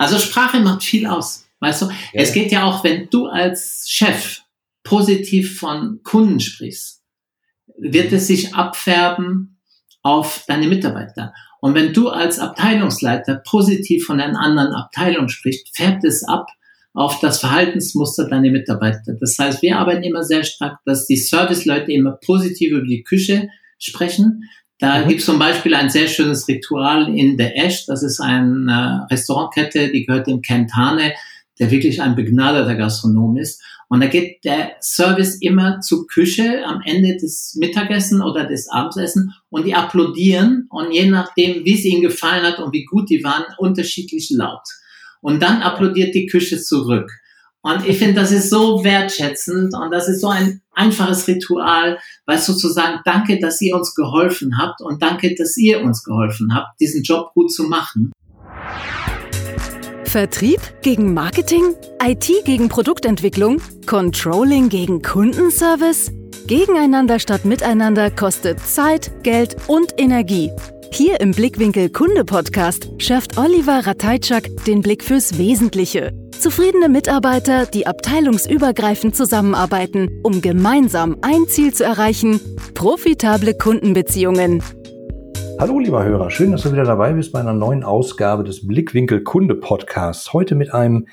Also Sprache macht viel aus. Weißt du, ja. es geht ja auch, wenn du als Chef positiv von Kunden sprichst, wird es sich abfärben auf deine Mitarbeiter. Und wenn du als Abteilungsleiter positiv von einer anderen Abteilung sprichst, färbt es ab auf das Verhaltensmuster deiner Mitarbeiter. Das heißt, wir arbeiten immer sehr stark, dass die Serviceleute immer positiv über die Küche sprechen. Da mhm. gibt es zum Beispiel ein sehr schönes Ritual in der Ash. Das ist eine Restaurantkette, die gehört dem Kentane, der wirklich ein begnadeter Gastronom ist. Und da geht der Service immer zur Küche am Ende des Mittagessen oder des Abendessen und die applaudieren und je nachdem, wie es ihnen gefallen hat und wie gut die waren, unterschiedlich laut. Und dann applaudiert die Küche zurück. Und ich finde, das ist so wertschätzend und das ist so ein einfaches Ritual, weil sozusagen danke, dass ihr uns geholfen habt und danke, dass ihr uns geholfen habt, diesen Job gut zu machen. Vertrieb gegen Marketing? IT gegen Produktentwicklung? Controlling gegen Kundenservice? Gegeneinander statt miteinander kostet Zeit, Geld und Energie. Hier im Blickwinkel Kunde Podcast schärft Oliver Ratajczak den Blick fürs Wesentliche. Zufriedene Mitarbeiter, die abteilungsübergreifend zusammenarbeiten, um gemeinsam ein Ziel zu erreichen, profitable Kundenbeziehungen. Hallo lieber Hörer, schön, dass du wieder dabei bist bei einer neuen Ausgabe des Blickwinkel Kunde Podcasts. Heute mit einem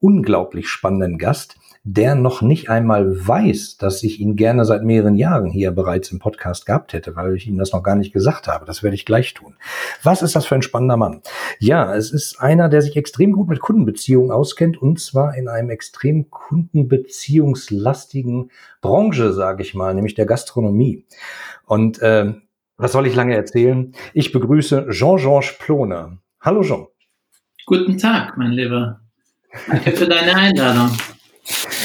unglaublich spannenden Gast, der noch nicht einmal weiß, dass ich ihn gerne seit mehreren Jahren hier bereits im Podcast gehabt hätte, weil ich ihm das noch gar nicht gesagt habe. Das werde ich gleich tun. Was ist das für ein spannender Mann? Ja, es ist einer, der sich extrem gut mit Kundenbeziehungen auskennt und zwar in einem extrem kundenbeziehungslastigen Branche, sage ich mal, nämlich der Gastronomie. Und äh, was soll ich lange erzählen? Ich begrüße Jean-Georges Ploner. Hallo Jean. Guten Tag, mein Lieber. Danke für deine Einladung.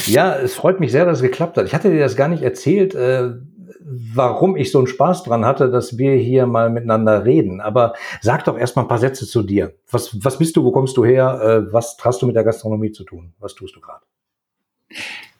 Ja, es freut mich sehr, dass es geklappt hat. Ich hatte dir das gar nicht erzählt, äh, warum ich so einen Spaß dran hatte, dass wir hier mal miteinander reden. Aber sag doch erst mal ein paar Sätze zu dir. Was, was bist du, wo kommst du her, äh, was hast du mit der Gastronomie zu tun? Was tust du gerade?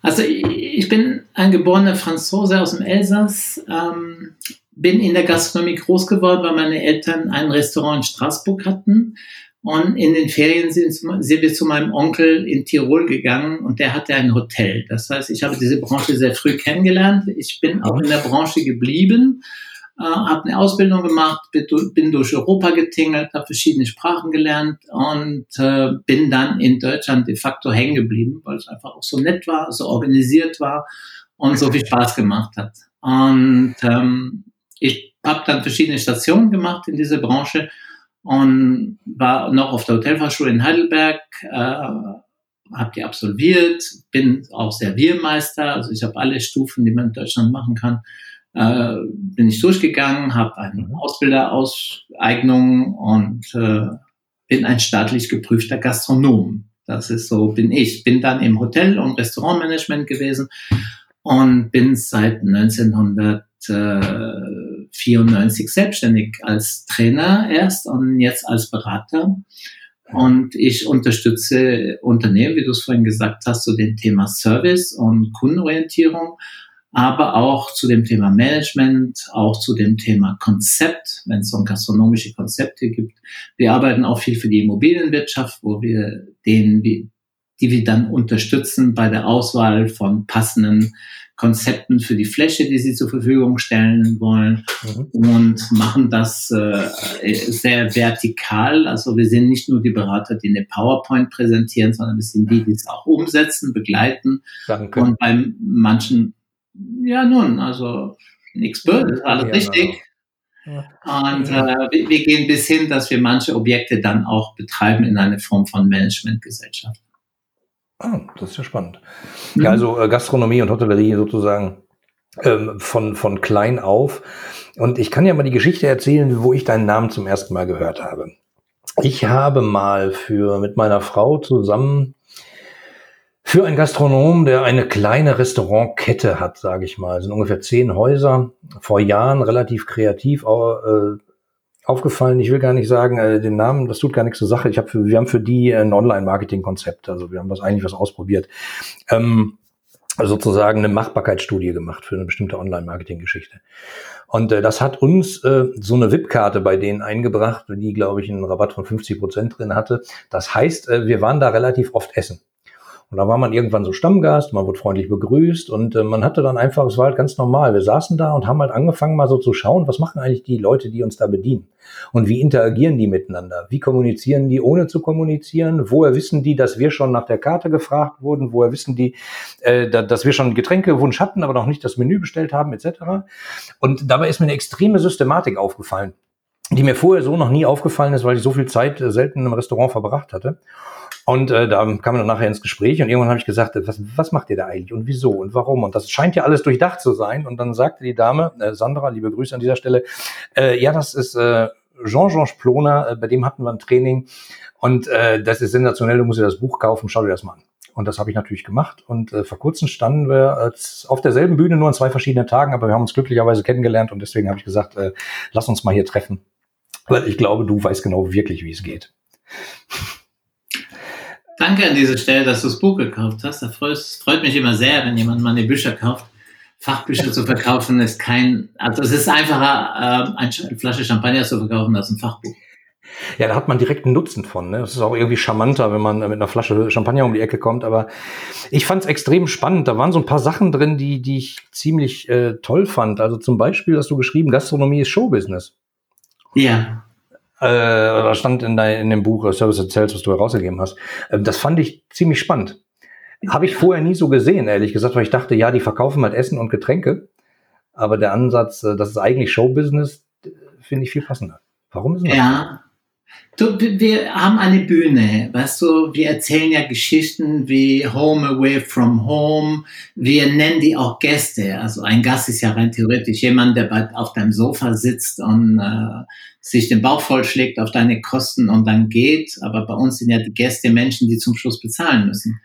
Also ich bin ein geborener Franzose aus dem Elsass, ähm, bin in der Gastronomie groß geworden, weil meine Eltern ein Restaurant in Straßburg hatten. Und in den Ferien sind, sind wir zu meinem Onkel in Tirol gegangen und der hatte ein Hotel. Das heißt, ich habe diese Branche sehr früh kennengelernt. Ich bin auch in der Branche geblieben, äh, habe eine Ausbildung gemacht, bin durch Europa getingelt, habe verschiedene Sprachen gelernt und äh, bin dann in Deutschland de facto hängen geblieben, weil es einfach auch so nett war, so organisiert war und so viel Spaß gemacht hat. Und ähm, ich habe dann verschiedene Stationen gemacht in dieser Branche und war noch auf der Hotelfachschule in Heidelberg, äh, habe die absolviert, bin auch Serviermeister, also ich habe alle Stufen, die man in Deutschland machen kann, äh, bin ich durchgegangen, habe eine mhm. Ausbilderauseignung und äh, bin ein staatlich geprüfter Gastronom. Das ist so, bin ich. Bin dann im Hotel- und Restaurantmanagement gewesen und bin seit 1900 94 selbstständig als Trainer erst und jetzt als Berater. Und ich unterstütze Unternehmen, wie du es vorhin gesagt hast, zu dem Thema Service und Kundenorientierung, aber auch zu dem Thema Management, auch zu dem Thema Konzept, wenn es so gastronomische Konzepte gibt. Wir arbeiten auch viel für die Immobilienwirtschaft, wo wir den, die wir dann unterstützen bei der Auswahl von passenden Konzepten für die Fläche, die sie zur Verfügung stellen wollen mhm. und machen das äh, sehr vertikal. Also wir sind nicht nur die Berater, die eine PowerPoint präsentieren, sondern wir sind die, die es auch umsetzen, begleiten. Danke. Und bei manchen, ja nun, also nichts Böses, alles ja, richtig. Ja. Und äh, wir, wir gehen bis hin, dass wir manche Objekte dann auch betreiben in eine Form von Managementgesellschaft. Ah, das ist ja spannend. Mhm. Ja, also äh, Gastronomie und Hotellerie sozusagen ähm, von, von klein auf. Und ich kann ja mal die Geschichte erzählen, wo ich deinen Namen zum ersten Mal gehört habe. Ich habe mal für mit meiner Frau zusammen für einen Gastronom, der eine kleine Restaurantkette hat, sage ich mal, es sind ungefähr zehn Häuser, vor Jahren relativ kreativ äh, aufgefallen, ich will gar nicht sagen, äh, den Namen, das tut gar nichts zur Sache. Ich hab für, wir haben für die ein Online-Marketing-Konzept, also wir haben was eigentlich was ausprobiert. Ähm, sozusagen eine Machbarkeitsstudie gemacht für eine bestimmte Online-Marketing-Geschichte. Und äh, das hat uns äh, so eine VIP-Karte bei denen eingebracht, die, glaube ich, einen Rabatt von 50 Prozent drin hatte. Das heißt, äh, wir waren da relativ oft essen. Und da war man irgendwann so Stammgast, man wurde freundlich begrüßt und äh, man hatte dann einfach, es war halt ganz normal. Wir saßen da und haben halt angefangen mal so zu schauen, was machen eigentlich die Leute, die uns da bedienen? Und wie interagieren die miteinander? Wie kommunizieren die, ohne zu kommunizieren? Woher wissen die, dass wir schon nach der Karte gefragt wurden? Woher wissen die, äh, dass wir schon Getränkewunsch hatten, aber noch nicht das Menü bestellt haben, etc.? Und dabei ist mir eine extreme Systematik aufgefallen, die mir vorher so noch nie aufgefallen ist, weil ich so viel Zeit äh, selten im Restaurant verbracht hatte. Und äh, da kam man dann nachher ins Gespräch und irgendwann habe ich gesagt, was, was macht ihr da eigentlich und wieso und warum? Und das scheint ja alles durchdacht zu sein. Und dann sagte die Dame, äh, Sandra, liebe Grüße an dieser Stelle, äh, ja, das ist äh, Jean-Jean Sploner, äh, bei dem hatten wir ein Training und äh, das ist sensationell, du musst dir das Buch kaufen, schau dir das mal an. Und das habe ich natürlich gemacht. Und äh, vor kurzem standen wir äh, auf derselben Bühne, nur an zwei verschiedenen Tagen, aber wir haben uns glücklicherweise kennengelernt und deswegen habe ich gesagt, äh, lass uns mal hier treffen. Weil ich glaube, du weißt genau wirklich, wie es geht. Danke an dieser Stelle, dass du das Buch gekauft hast. Das freut, freut mich immer sehr, wenn jemand meine Bücher kauft. Fachbücher zu verkaufen ist kein, also es ist einfacher, äh, eine Flasche Champagner zu verkaufen als ein Fachbuch. Ja, da hat man direkt einen Nutzen von. Ne? Das ist auch irgendwie charmanter, wenn man mit einer Flasche Champagner um die Ecke kommt. Aber ich fand es extrem spannend. Da waren so ein paar Sachen drin, die, die ich ziemlich äh, toll fand. Also zum Beispiel hast du geschrieben, Gastronomie ist Showbusiness. Ja äh, oder stand in, dein, in dem Buch äh, Service Sales, was du herausgegeben hast. Äh, das fand ich ziemlich spannend. Habe ich vorher nie so gesehen, ehrlich gesagt, weil ich dachte, ja, die verkaufen halt Essen und Getränke. Aber der Ansatz, äh, das ist eigentlich Showbusiness, finde ich viel passender. Warum ist das? Ja, Du, wir haben eine Bühne, weißt du, wir erzählen ja Geschichten wie Home Away from Home. Wir nennen die auch Gäste. Also ein Gast ist ja rein theoretisch jemand, der bei, auf deinem Sofa sitzt und äh, sich den Bauch vollschlägt auf deine Kosten und dann geht. Aber bei uns sind ja die Gäste Menschen, die zum Schluss bezahlen müssen.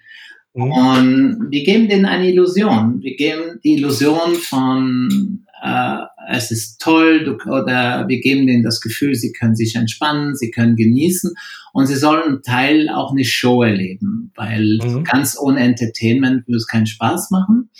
Mhm. Und wir geben denen eine Illusion. Wir geben die Illusion von äh, es ist toll du, oder wir geben denen das Gefühl, sie können sich entspannen, sie können genießen und sie sollen Teil auch eine Show erleben, weil mhm. ganz ohne Entertainment würde es keinen Spaß machen.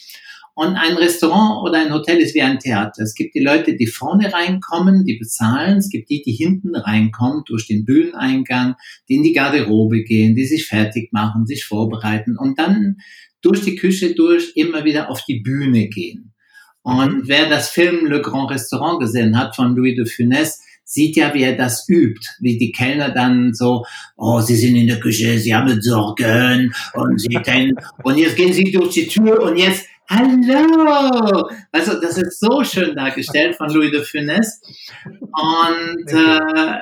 Und ein Restaurant oder ein Hotel ist wie ein Theater. Es gibt die Leute, die vorne reinkommen, die bezahlen. Es gibt die, die hinten reinkommen durch den Bühneneingang, die in die Garderobe gehen, die sich fertig machen, sich vorbereiten und dann durch die Küche durch immer wieder auf die Bühne gehen. Und mhm. wer das Film Le Grand Restaurant gesehen hat von Louis de Funès, sieht ja, wie er das übt, wie die Kellner dann so, oh, sie sind in der Küche, sie haben Sorgen und sie können, und jetzt gehen sie durch die Tür und jetzt, hallo! Also, das ist so schön dargestellt von Louis de Funès. Und äh,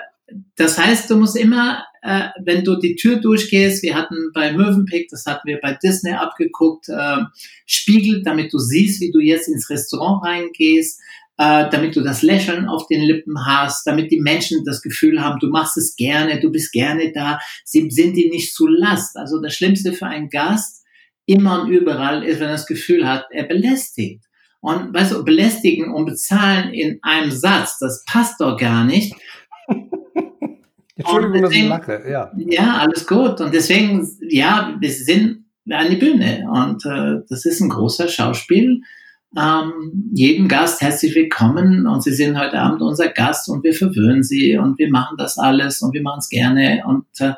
das heißt, du musst immer, äh, wenn du die Tür durchgehst, wir hatten bei Mövenpick, das hatten wir bei Disney abgeguckt, äh, Spiegel, damit du siehst, wie du jetzt ins Restaurant reingehst, äh, damit du das Lächeln auf den Lippen hast, damit die Menschen das Gefühl haben, du machst es gerne, du bist gerne da, sie sind dir nicht zu Last. Also das Schlimmste für einen Gast immer und überall ist, wenn er das Gefühl hat, er belästigt. Und weißt du, belästigen und bezahlen in einem Satz, das passt doch gar nicht. Entschuldigung, dass ich lache, ja. Ja, alles gut. Und deswegen, ja, wir sind an die Bühne. Und äh, das ist ein großer Schauspiel. Ähm, jedem Gast herzlich willkommen und Sie sind heute Abend unser Gast und wir verwöhnen Sie und wir machen das alles und wir machen es gerne. Und äh,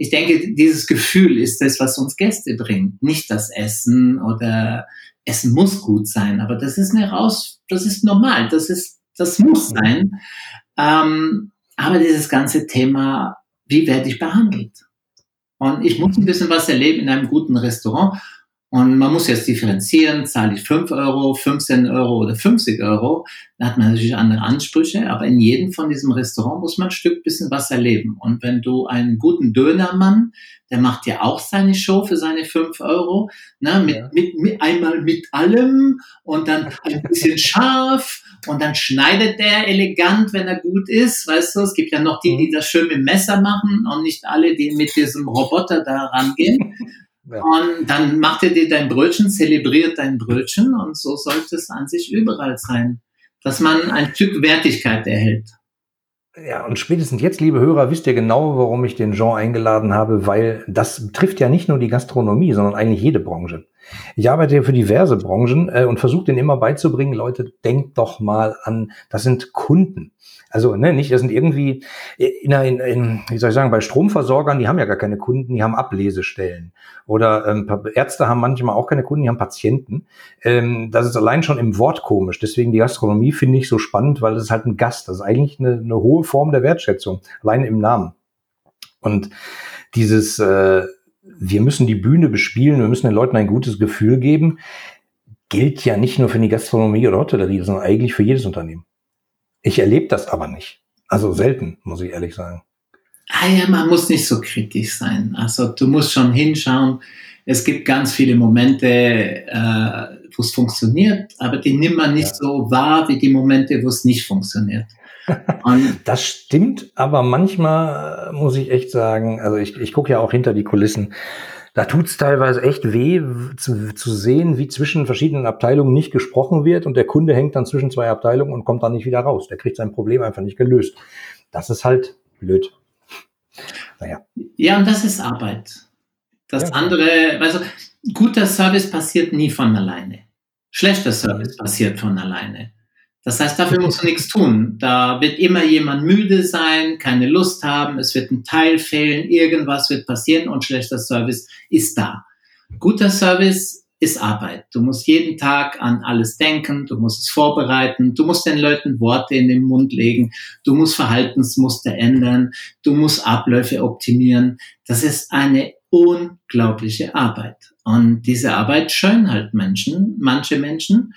ich denke, dieses Gefühl ist das, was uns Gäste bringt. Nicht das Essen oder Essen muss gut sein, aber das ist eine raus, das ist normal, das ist, das muss sein. Ähm, aber dieses ganze Thema, wie werde ich behandelt? Und ich muss ein bisschen was erleben in einem guten Restaurant. Und man muss jetzt differenzieren, zahle ich 5 Euro, 15 Euro oder 50 Euro. Da hat man natürlich andere Ansprüche, aber in jedem von diesem Restaurant muss man ein Stück bisschen was erleben. Und wenn du einen guten Dönermann, der macht ja auch seine Show für seine 5 Euro, ne, mit, ja. mit, mit, einmal mit allem und dann ein bisschen scharf und dann schneidet der elegant, wenn er gut ist, weißt du, es gibt ja noch die, die mhm. das schön mit dem Messer machen und nicht alle, die mit diesem Roboter da rangehen. Ja. Und dann macht er dir dein Brötchen, zelebriert dein Brötchen und so sollte es an sich überall sein, dass man ein Stück Wertigkeit erhält. Ja, und spätestens jetzt, liebe Hörer, wisst ihr genau, warum ich den Jean eingeladen habe, weil das trifft ja nicht nur die Gastronomie, sondern eigentlich jede Branche. Ich arbeite ja für diverse Branchen äh, und versuche denen immer beizubringen, Leute, denkt doch mal an, das sind Kunden. Also ne, nicht, das sind irgendwie, in, in, in, wie soll ich sagen, bei Stromversorgern, die haben ja gar keine Kunden, die haben Ablesestellen. Oder ähm, Ärzte haben manchmal auch keine Kunden, die haben Patienten. Ähm, das ist allein schon im Wort komisch. Deswegen die Gastronomie finde ich so spannend, weil das ist halt ein Gast. Das ist eigentlich eine, eine hohe Form der Wertschätzung, allein im Namen. Und dieses, äh, wir müssen die Bühne bespielen, wir müssen den Leuten ein gutes Gefühl geben, gilt ja nicht nur für die Gastronomie oder Hotellerie, sondern eigentlich für jedes Unternehmen. Ich erlebe das aber nicht. Also selten, muss ich ehrlich sagen. Ah ja, man muss nicht so kritisch sein. Also du musst schon hinschauen. Es gibt ganz viele Momente, äh, wo es funktioniert, aber die nimmt man nicht ja. so wahr wie die Momente, wo es nicht funktioniert. Und das stimmt, aber manchmal muss ich echt sagen, also ich, ich gucke ja auch hinter die Kulissen da tut es teilweise echt weh zu, zu sehen, wie zwischen verschiedenen Abteilungen nicht gesprochen wird und der Kunde hängt dann zwischen zwei Abteilungen und kommt dann nicht wieder raus. Der kriegt sein Problem einfach nicht gelöst. Das ist halt blöd. Naja. Ja, und das ist Arbeit. Das ja. andere, also guter Service passiert nie von alleine. Schlechter Service passiert von alleine. Das heißt, dafür musst du nichts tun. Da wird immer jemand müde sein, keine Lust haben, es wird ein Teil fehlen, irgendwas wird passieren und schlechter Service ist da. Guter Service ist Arbeit. Du musst jeden Tag an alles denken, du musst es vorbereiten, du musst den Leuten Worte in den Mund legen, du musst Verhaltensmuster ändern, du musst Abläufe optimieren. Das ist eine unglaubliche Arbeit. Und diese Arbeit scheuen halt Menschen, manche Menschen.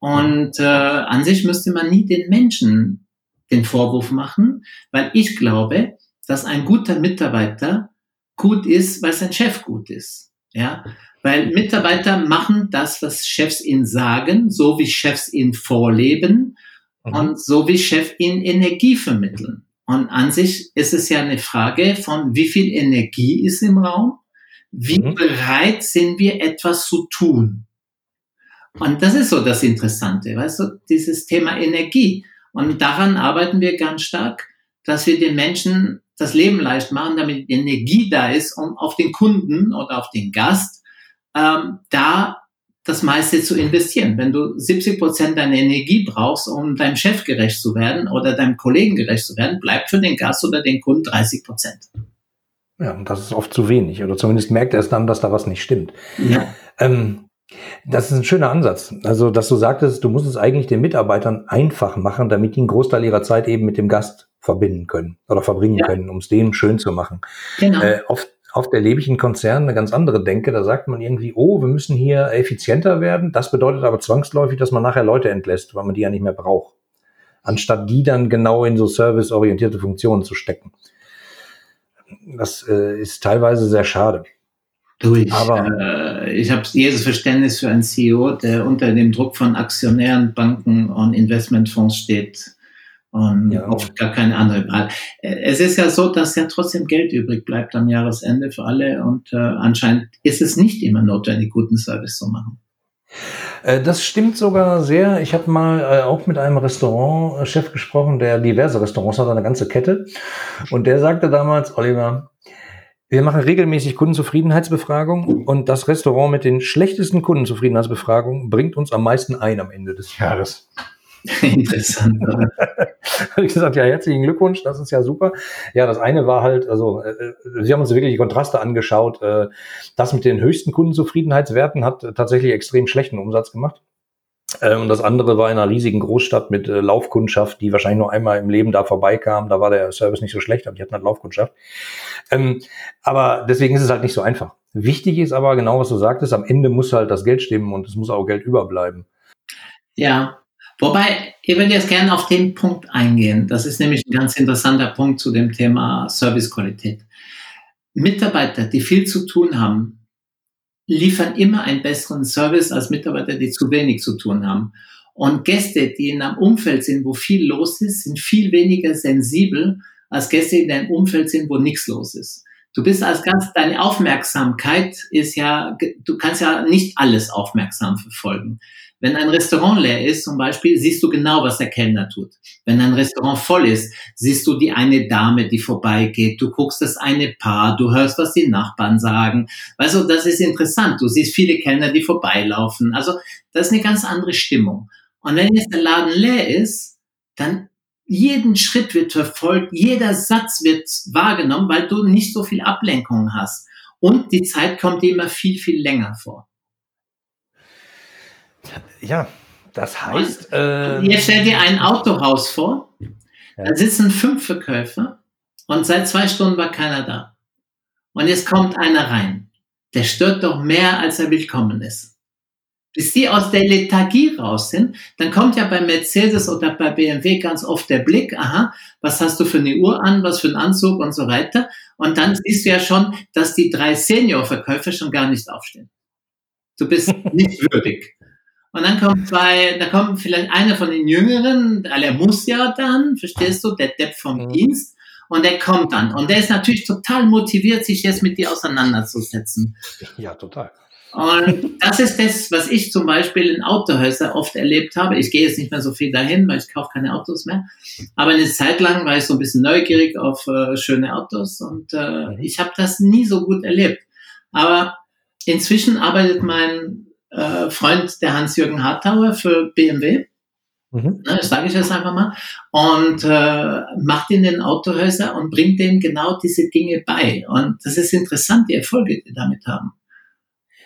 Und äh, an sich müsste man nie den Menschen den Vorwurf machen, weil ich glaube, dass ein guter Mitarbeiter gut ist, weil sein Chef gut ist. Ja, weil Mitarbeiter machen das, was Chefs ihnen sagen, so wie Chefs ihnen vorleben mhm. und so wie Chefs ihnen Energie vermitteln. Und an sich ist es ja eine Frage von, wie viel Energie ist im Raum? Wie mhm. bereit sind wir etwas zu tun? Und das ist so das Interessante, weißt du, dieses Thema Energie. Und daran arbeiten wir ganz stark, dass wir den Menschen das Leben leicht machen, damit Energie da ist, um auf den Kunden oder auf den Gast ähm, da das meiste zu investieren. Wenn du 70 Prozent deiner Energie brauchst, um deinem Chef gerecht zu werden oder deinem Kollegen gerecht zu werden, bleibt für den Gast oder den Kunden 30 Prozent. Ja, und das ist oft zu wenig. Oder zumindest merkt er es dann, dass da was nicht stimmt. Ja. Ähm, das ist ein schöner Ansatz. Also, dass du sagtest, du musst es eigentlich den Mitarbeitern einfach machen, damit die einen Großteil ihrer Zeit eben mit dem Gast verbinden können oder verbringen ja. können, um es denen schön zu machen. Genau. Äh, oft, oft erlebe ich in Konzernen eine ganz andere Denke. Da sagt man irgendwie, oh, wir müssen hier effizienter werden. Das bedeutet aber zwangsläufig, dass man nachher Leute entlässt, weil man die ja nicht mehr braucht. Anstatt die dann genau in so serviceorientierte Funktionen zu stecken. Das äh, ist teilweise sehr schade. Du, ich, äh, ich habe jedes Verständnis für einen CEO, der unter dem Druck von Aktionären, Banken und Investmentfonds steht und ja. oft gar keine andere Wahl. Es ist ja so, dass ja trotzdem Geld übrig bleibt am Jahresende für alle und äh, anscheinend ist es nicht immer notwendig, guten Service zu machen. Äh, das stimmt sogar sehr. Ich habe mal äh, auch mit einem Restaurantchef gesprochen, der diverse Restaurants hat, eine ganze Kette. Und der sagte damals, Oliver, wir machen regelmäßig Kundenzufriedenheitsbefragungen und das Restaurant mit den schlechtesten Kundenzufriedenheitsbefragungen bringt uns am meisten ein am Ende des Jahres. Interessant. habe ich gesagt, ja, herzlichen Glückwunsch, das ist ja super. Ja, das eine war halt, also äh, Sie haben uns wirklich die Kontraste angeschaut. Äh, das mit den höchsten Kundenzufriedenheitswerten hat tatsächlich extrem schlechten Umsatz gemacht. Äh, und das andere war in einer riesigen Großstadt mit äh, Laufkundschaft, die wahrscheinlich nur einmal im Leben da vorbeikam. Da war der Service nicht so schlecht, aber die hatten halt Laufkundschaft. Ähm, aber deswegen ist es halt nicht so einfach. Wichtig ist aber genau, was du sagtest, am Ende muss halt das Geld stimmen und es muss auch Geld überbleiben. Ja, wobei, ich würde jetzt gerne auf den Punkt eingehen. Das ist nämlich ein ganz interessanter Punkt zu dem Thema Servicequalität. Mitarbeiter, die viel zu tun haben, liefern immer einen besseren Service als Mitarbeiter, die zu wenig zu tun haben. Und Gäste, die in einem Umfeld sind, wo viel los ist, sind viel weniger sensibel als Gäste, die in einem Umfeld sind, wo nichts los ist. Du bist als ganz, deine Aufmerksamkeit ist ja, du kannst ja nicht alles aufmerksam verfolgen. Wenn ein Restaurant leer ist, zum Beispiel, siehst du genau, was der Kellner tut. Wenn ein Restaurant voll ist, siehst du die eine Dame, die vorbeigeht. Du guckst das eine Paar, du hörst, was die Nachbarn sagen. Also, das ist interessant. Du siehst viele Kellner, die vorbeilaufen. Also, das ist eine ganz andere Stimmung. Und wenn jetzt der Laden leer ist, dann jeden Schritt wird verfolgt, jeder Satz wird wahrgenommen, weil du nicht so viel Ablenkung hast. Und die Zeit kommt dir immer viel, viel länger vor. Ja, das heißt. Äh, jetzt stell dir ein Autohaus vor. Ja. Da sitzen fünf Verkäufer und seit zwei Stunden war keiner da. Und jetzt kommt einer rein. Der stört doch mehr, als er willkommen ist. Bis die aus der Lethargie raus sind, dann kommt ja bei Mercedes oder bei BMW ganz oft der Blick, aha, was hast du für eine Uhr an, was für einen Anzug und so weiter. Und dann siehst du ja schon, dass die drei Senior-Verkäufer schon gar nicht aufstehen. Du bist nicht würdig. Und dann kommt zwei, da kommt vielleicht einer von den Jüngeren, der muss ja dann, verstehst du, der Depp vom mhm. Dienst. Und der kommt dann. Und der ist natürlich total motiviert, sich jetzt mit dir auseinanderzusetzen. Ja, total. Und das ist das, was ich zum Beispiel in Autohäusern oft erlebt habe. Ich gehe jetzt nicht mehr so viel dahin, weil ich kaufe keine Autos mehr. Aber eine Zeit lang war ich so ein bisschen neugierig auf äh, schöne Autos und äh, mhm. ich habe das nie so gut erlebt. Aber inzwischen arbeitet mein äh, Freund der Hans-Jürgen Hartauer für BMW. Mhm. Ne, das sage ich jetzt einfach mal. Und äh, macht in den Autohäusern und bringt denen genau diese Dinge bei. Und das ist interessant, die Erfolge, die damit haben.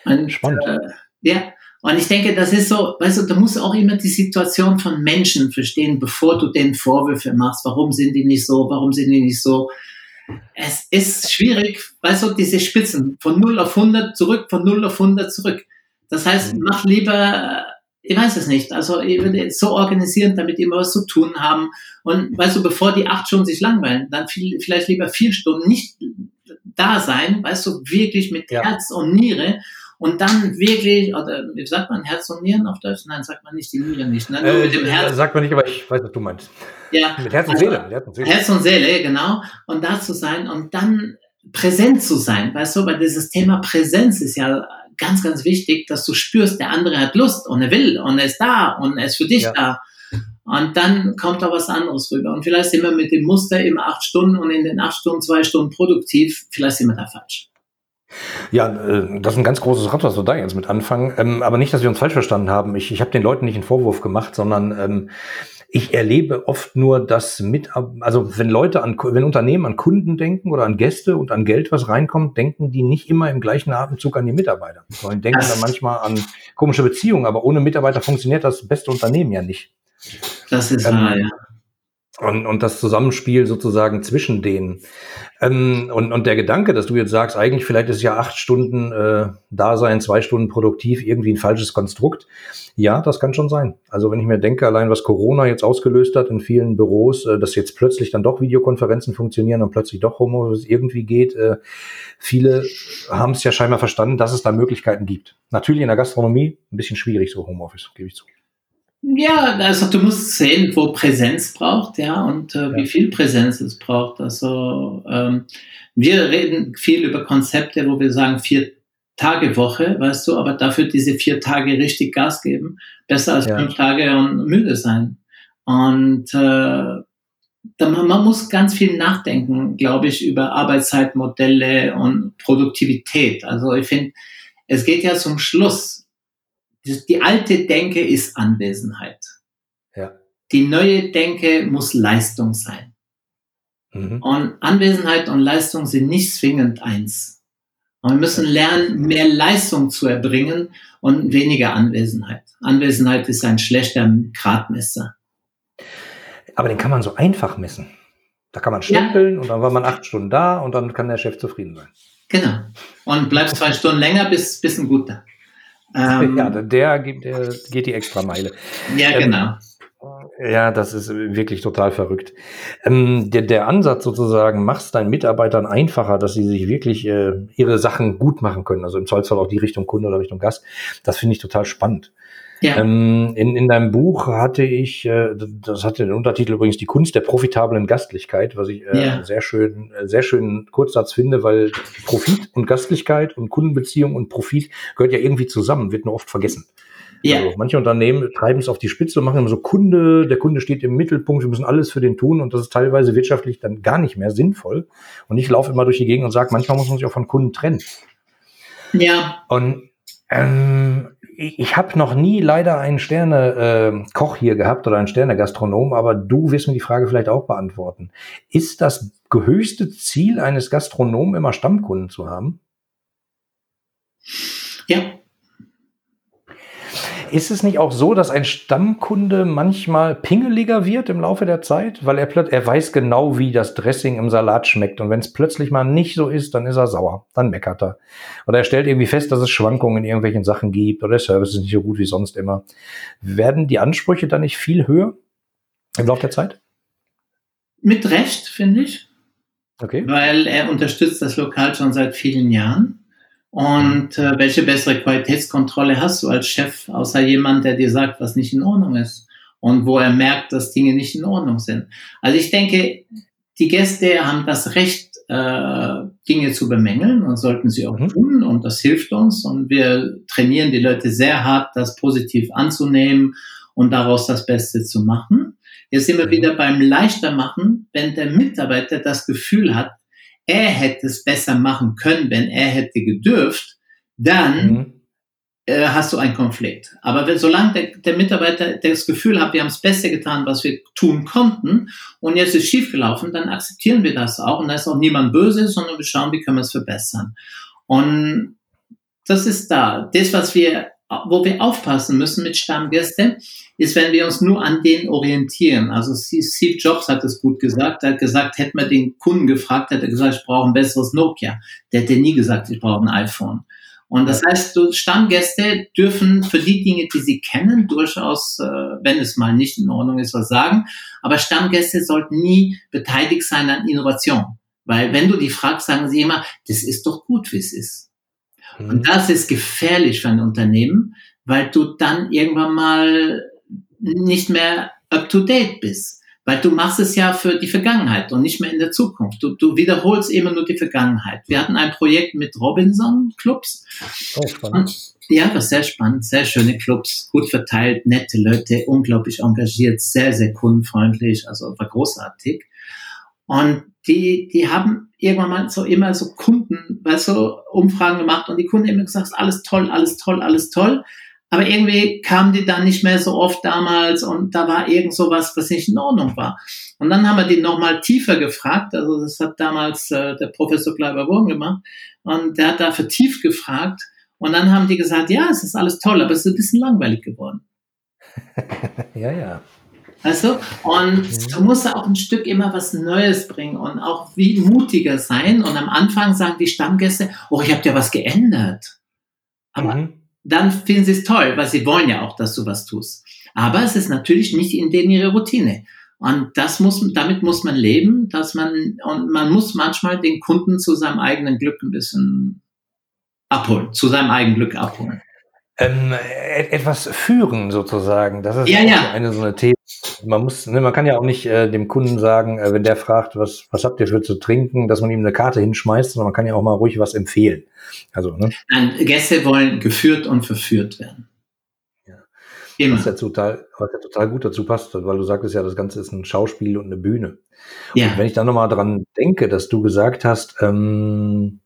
Und, Spannend. Äh, ja, und ich denke, das ist so, weißt du, du musst auch immer die Situation von Menschen verstehen, bevor du denen Vorwürfe machst. Warum sind die nicht so? Warum sind die nicht so? Es ist schwierig, weißt du, diese Spitzen von 0 auf 100 zurück, von 0 auf 100 zurück. Das heißt, mhm. mach lieber, ich weiß es nicht, also ich würde so organisieren, damit die immer was zu tun haben. Und weißt du, bevor die acht Stunden sich langweilen, dann viel, vielleicht lieber vier Stunden nicht da sein, weißt du, wirklich mit ja. Herz und Niere und dann wirklich, oder wie sagt man, Herz und Nieren auf Deutsch? Nein, sagt man nicht, die Nieren nicht. Ne? Äh, mit dem Herz. Sagt man nicht, aber ich weiß, was du meinst. Ja. Mit Herz und, also, Seele. Herz und Seele. Herz und Seele, genau. Und da zu sein und dann präsent zu sein, weißt du, weil dieses Thema Präsenz ist ja ganz, ganz wichtig, dass du spürst, der andere hat Lust und er will und er ist da und er ist für dich ja. da. Und dann kommt da was anderes rüber. Und vielleicht sind wir mit dem Muster immer acht Stunden und in den acht Stunden zwei Stunden produktiv, vielleicht sind wir da falsch. Ja, äh, das ist ein ganz großes Rad, was wir da jetzt mit anfangen. Ähm, aber nicht, dass wir uns falsch verstanden haben. Ich, ich habe den Leuten nicht einen Vorwurf gemacht, sondern ähm, ich erlebe oft nur, dass mit, also wenn Leute an, wenn Unternehmen an Kunden denken oder an Gäste und an Geld, was reinkommt, denken die nicht immer im gleichen Atemzug an die Mitarbeiter. Sondern denken dann manchmal an komische Beziehungen, aber ohne Mitarbeiter funktioniert das beste Unternehmen ja nicht. Das ist ähm, wahr, ja. Und, und das Zusammenspiel sozusagen zwischen denen. Ähm, und, und der Gedanke, dass du jetzt sagst, eigentlich vielleicht ist ja acht Stunden äh, Dasein, zwei Stunden produktiv irgendwie ein falsches Konstrukt. Ja, das kann schon sein. Also wenn ich mir denke, allein was Corona jetzt ausgelöst hat in vielen Büros, äh, dass jetzt plötzlich dann doch Videokonferenzen funktionieren und plötzlich doch Homeoffice irgendwie geht. Äh, viele haben es ja scheinbar verstanden, dass es da Möglichkeiten gibt. Natürlich in der Gastronomie ein bisschen schwierig so Homeoffice, gebe ich zu. Ja, also du musst sehen, wo Präsenz braucht, ja, und äh, ja. wie viel Präsenz es braucht. Also ähm, wir reden viel über Konzepte, wo wir sagen vier Tage Woche, weißt du, aber dafür diese vier Tage richtig Gas geben, besser als ja. fünf Tage und müde sein. Und äh, man, man muss ganz viel nachdenken, glaube ich, über Arbeitszeitmodelle und Produktivität. Also ich finde, es geht ja zum Schluss die alte Denke ist Anwesenheit. Ja. Die neue Denke muss Leistung sein. Mhm. Und Anwesenheit und Leistung sind nicht zwingend eins. Und wir müssen lernen, mehr Leistung zu erbringen und weniger Anwesenheit. Anwesenheit ist ein schlechter Gradmesser. Aber den kann man so einfach messen. Da kann man stempeln ja. und dann war man acht Stunden da und dann kann der Chef zufrieden sein. Genau. Und bleibst zwei Stunden länger, bis, bis ein guter. Ähm, ja, der, geht, der geht die extra Meile. Ja, ähm, genau. Ja, das ist wirklich total verrückt. Ähm, der, der Ansatz sozusagen, machst deinen Mitarbeitern einfacher, dass sie sich wirklich äh, ihre Sachen gut machen können. Also im Zollzoll auch die Richtung Kunde oder Richtung Gast. Das finde ich total spannend. Ja. Ähm, in, in deinem Buch hatte ich, äh, das hatte den Untertitel übrigens die Kunst der profitablen Gastlichkeit, was ich äh, ja. sehr schön, äh, sehr schönen Kurzsatz finde, weil Profit und Gastlichkeit und Kundenbeziehung und Profit gehört ja irgendwie zusammen, wird nur oft vergessen. Ja. Also manche Unternehmen treiben es auf die Spitze und machen immer so Kunde, der Kunde steht im Mittelpunkt, wir müssen alles für den tun und das ist teilweise wirtschaftlich dann gar nicht mehr sinnvoll. Und ich laufe immer durch die Gegend und sage, manchmal muss man sich auch von Kunden trennen. Ja. Und ähm, ich, ich habe noch nie leider einen Sterne-Koch äh, hier gehabt oder einen Sterne-Gastronom, aber du wirst mir die Frage vielleicht auch beantworten. Ist das höchste Ziel eines Gastronomen immer Stammkunden zu haben? Ja, ist es nicht auch so, dass ein Stammkunde manchmal pingeliger wird im Laufe der Zeit, weil er plötzlich, er weiß genau, wie das Dressing im Salat schmeckt und wenn es plötzlich mal nicht so ist, dann ist er sauer, dann meckert er. Oder er stellt irgendwie fest, dass es Schwankungen in irgendwelchen Sachen gibt oder der Service ist nicht so gut wie sonst immer. Werden die Ansprüche dann nicht viel höher im Laufe der Zeit? Mit Recht, finde ich. Okay. Weil er unterstützt das Lokal schon seit vielen Jahren. Und äh, welche bessere Qualitätskontrolle hast du als Chef, außer jemand, der dir sagt, was nicht in Ordnung ist und wo er merkt, dass Dinge nicht in Ordnung sind? Also ich denke, die Gäste haben das Recht, äh, Dinge zu bemängeln und sollten sie auch mhm. tun und das hilft uns und wir trainieren die Leute sehr hart, das positiv anzunehmen und daraus das Beste zu machen. Jetzt sind wir mhm. wieder beim leichter machen, wenn der Mitarbeiter das Gefühl hat, er hätte es besser machen können, wenn er hätte gedürft, dann mhm. äh, hast du einen Konflikt. Aber wenn, solange der, der Mitarbeiter das Gefühl hat, wir haben das Beste getan, was wir tun konnten, und jetzt ist schiefgelaufen, dann akzeptieren wir das auch. Und da ist auch niemand böse, sondern wir schauen, wie können wir es verbessern. Und das ist da. Das, was wir, wo wir aufpassen müssen mit Stammgästen, ist, wenn wir uns nur an denen orientieren. Also Steve Jobs hat es gut gesagt. Er hat gesagt, hätte man den Kunden gefragt, hätte er gesagt, ich brauche ein besseres Nokia. Der hätte nie gesagt, ich brauche ein iPhone. Und das heißt, Stammgäste dürfen für die Dinge, die sie kennen, durchaus, äh, wenn es mal nicht in Ordnung ist, was sagen. Aber Stammgäste sollten nie beteiligt sein an Innovation. Weil wenn du die fragst, sagen sie immer, das ist doch gut, wie es ist. Mhm. Und das ist gefährlich für ein Unternehmen, weil du dann irgendwann mal nicht mehr up-to-date bist. Weil du machst es ja für die Vergangenheit und nicht mehr in der Zukunft. Du, du wiederholst immer nur die Vergangenheit. Wir hatten ein Projekt mit Robinson-Clubs. Oh, spannend. Ja, war sehr spannend, sehr schöne Clubs, gut verteilt, nette Leute, unglaublich engagiert, sehr, sehr kundenfreundlich, also war großartig. Und die, die haben irgendwann mal so immer so Kunden, weißt du, Umfragen gemacht und die Kunden immer gesagt, alles toll, alles toll, alles toll. Aber irgendwie kamen die dann nicht mehr so oft damals und da war irgend so was, was nicht in Ordnung war. Und dann haben wir die nochmal tiefer gefragt. Also das hat damals äh, der Professor Kleiber Wurm gemacht. Und der hat da vertieft gefragt. Und dann haben die gesagt, ja, es ist alles toll, aber es ist ein bisschen langweilig geworden. ja, ja. Also, und mhm. du musst auch ein Stück immer was Neues bringen und auch wie mutiger sein. Und am Anfang sagen die Stammgäste, oh, ich habe ja was geändert. Aber mhm dann finden sie es toll, weil sie wollen ja auch, dass du was tust. Aber es ist natürlich nicht in denen ihre Routine. Und das muss, damit muss man leben, dass man, und man muss manchmal den Kunden zu seinem eigenen Glück ein bisschen abholen, zu seinem eigenen Glück abholen. Ähm, etwas führen sozusagen. Das ist ja, ja. eine so eine These. Man muss, ne, man kann ja auch nicht äh, dem Kunden sagen, äh, wenn der fragt, was, was habt ihr für zu trinken, dass man ihm eine Karte hinschmeißt, sondern man kann ja auch mal ruhig was empfehlen. Also, ne? Nein, Gäste wollen geführt und verführt werden. Ja. Immer. Was ja, total, was ja total gut dazu passt, weil du sagtest ja, das Ganze ist ein Schauspiel und eine Bühne. Ja. Und wenn ich dann nochmal dran denke, dass du gesagt hast, ähm,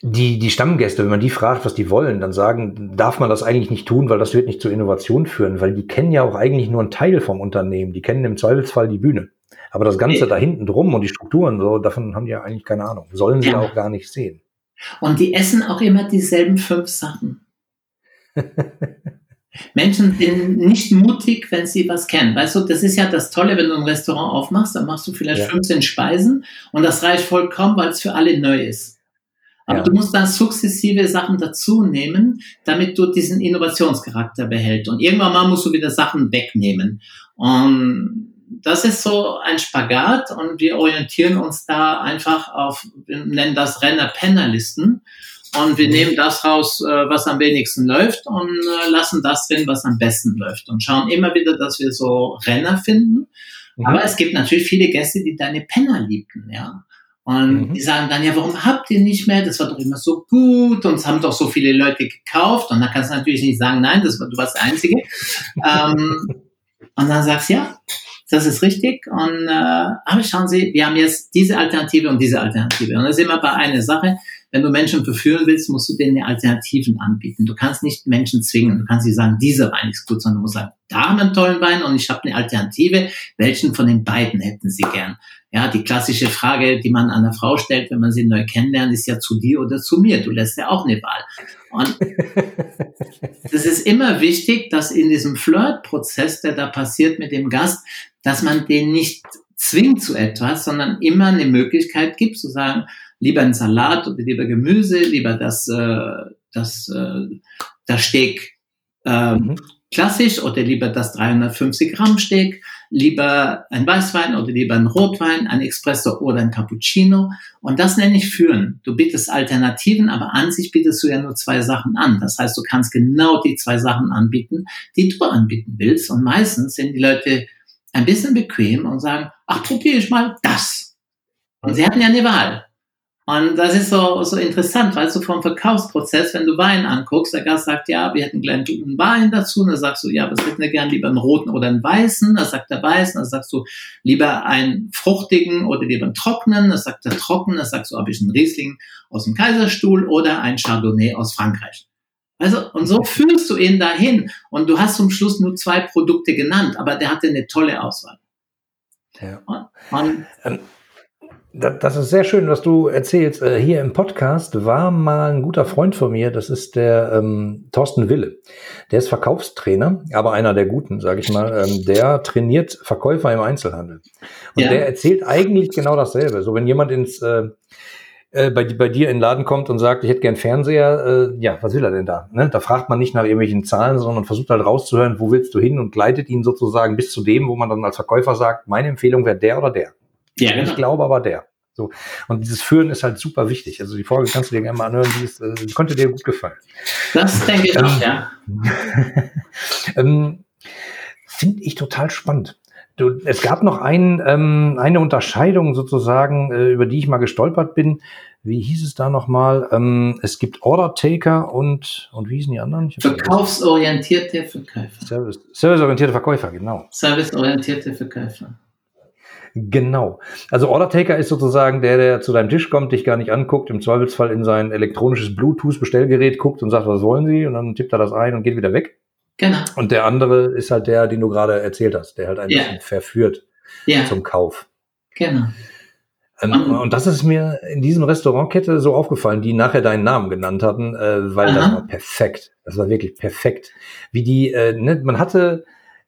die, die Stammgäste, wenn man die fragt, was die wollen, dann sagen, darf man das eigentlich nicht tun, weil das wird nicht zur Innovation führen, weil die kennen ja auch eigentlich nur einen Teil vom Unternehmen. Die kennen im Zweifelsfall die Bühne. Aber das Ganze da hinten drum und die Strukturen, so, davon haben die ja eigentlich keine Ahnung. Sollen sie ja. auch gar nicht sehen. Und die essen auch immer dieselben fünf Sachen. Menschen sind nicht mutig, wenn sie was kennen. Weißt du, das ist ja das Tolle, wenn du ein Restaurant aufmachst, dann machst du vielleicht ja. 15 Speisen und das reicht vollkommen, weil es für alle neu ist. Aber ja. du musst dann sukzessive Sachen dazu nehmen, damit du diesen Innovationscharakter behältst. Und irgendwann mal musst du wieder Sachen wegnehmen. Und das ist so ein Spagat und wir orientieren uns da einfach auf, wir nennen das Renner-Penner-Listen. Und wir nehmen das raus, äh, was am wenigsten läuft und äh, lassen das drin, was am besten läuft. Und schauen immer wieder, dass wir so Renner finden. Mhm. Aber es gibt natürlich viele Gäste, die deine Penner liebten, ja. Und mhm. die sagen dann, ja, warum habt ihr nicht mehr? Das war doch immer so gut und es haben doch so viele Leute gekauft. Und dann kannst du natürlich nicht sagen, nein, das war, du warst der Einzige. ähm, und dann sagst du, ja, das ist richtig. Und äh, aber schauen Sie, wir haben jetzt diese Alternative und diese Alternative. Und das ist immer bei einer Sache, wenn du Menschen verführen willst, musst du denen Alternativen anbieten. Du kannst nicht Menschen zwingen. Du kannst nicht sagen, dieser Wein ist gut, sondern du musst sagen, da haben wir einen tollen Wein und ich habe eine Alternative. Welchen von den beiden hätten Sie gern? Ja, die klassische Frage, die man einer Frau stellt, wenn man sie neu kennenlernt, ist ja zu dir oder zu mir. Du lässt ja auch eine Wahl. Und es ist immer wichtig, dass in diesem Flirt-Prozess, der da passiert mit dem Gast, dass man den nicht zwingt zu etwas, sondern immer eine Möglichkeit gibt zu sagen, lieber ein Salat oder lieber Gemüse, lieber das, äh, das, äh, das Steak äh, mhm. klassisch oder lieber das 350 Gramm Steak, lieber ein Weißwein oder lieber ein Rotwein, ein Espresso oder ein Cappuccino. Und das nenne ich führen. Du bietest Alternativen, aber an sich bietest du ja nur zwei Sachen an. Das heißt, du kannst genau die zwei Sachen anbieten, die du anbieten willst. Und meistens sind die Leute ein bisschen bequem und sagen, ach, probiere ich mal das. Und sie hatten ja eine Wahl. Und das ist so, so interessant, weißt du, vom Verkaufsprozess, wenn du Wein anguckst, der Gast sagt, ja, wir hätten gleich einen Wein dazu, und dann sagst du, ja, was hätten wir gern, lieber einen roten oder einen weißen, dann sagt der weißen, dann sagst du, lieber einen fruchtigen oder lieber einen trockenen, dann sagt der trocken, dann sagst du, ob ich einen Riesling aus dem Kaiserstuhl oder ein Chardonnay aus Frankreich. Also, und so führst du ihn dahin. Und du hast zum Schluss nur zwei Produkte genannt, aber der hatte eine tolle Auswahl. Ja. Und, und ähm, das ist sehr schön, was du erzählst. Äh, hier im Podcast war mal ein guter Freund von mir, das ist der ähm, Thorsten Wille. Der ist Verkaufstrainer, aber einer der guten, sage ich mal. Ähm, der trainiert Verkäufer im Einzelhandel. Und ja. der erzählt eigentlich genau dasselbe. So, wenn jemand ins äh, äh, bei, bei dir in den Laden kommt und sagt, ich hätte gern Fernseher, äh, ja, was will er denn da? Ne? Da fragt man nicht nach irgendwelchen Zahlen, sondern versucht halt rauszuhören, wo willst du hin und gleitet ihn sozusagen bis zu dem, wo man dann als Verkäufer sagt, meine Empfehlung wäre der oder der. Ja, genau. Ich glaube aber der. So. Und dieses Führen ist halt super wichtig. Also die Folge kannst du dir gerne mal anhören, die, ist, äh, die konnte dir gut gefallen. Das denke ich ähm, auch, ja. ähm, Finde ich total spannend. Du, es gab noch ein, ähm, eine Unterscheidung sozusagen, äh, über die ich mal gestolpert bin. Wie hieß es da nochmal? Ähm, es gibt Order Taker und, und wie hießen die anderen? Verkaufsorientierte Verkäufer. Service, serviceorientierte Verkäufer, genau. Serviceorientierte Verkäufer. Genau. Also Order Taker ist sozusagen der, der zu deinem Tisch kommt, dich gar nicht anguckt, im Zweifelsfall in sein elektronisches Bluetooth-Bestellgerät guckt und sagt, was wollen Sie? Und dann tippt er das ein und geht wieder weg. Genau. Und der andere ist halt der, den du gerade erzählt hast, der halt ein ja. bisschen verführt ja. zum Kauf. Genau. Ähm, und das ist mir in diesem Restaurantkette so aufgefallen, die nachher deinen Namen genannt hatten, äh, weil Aha. das war perfekt. Das war wirklich perfekt. Wie die, äh, ne, man hatte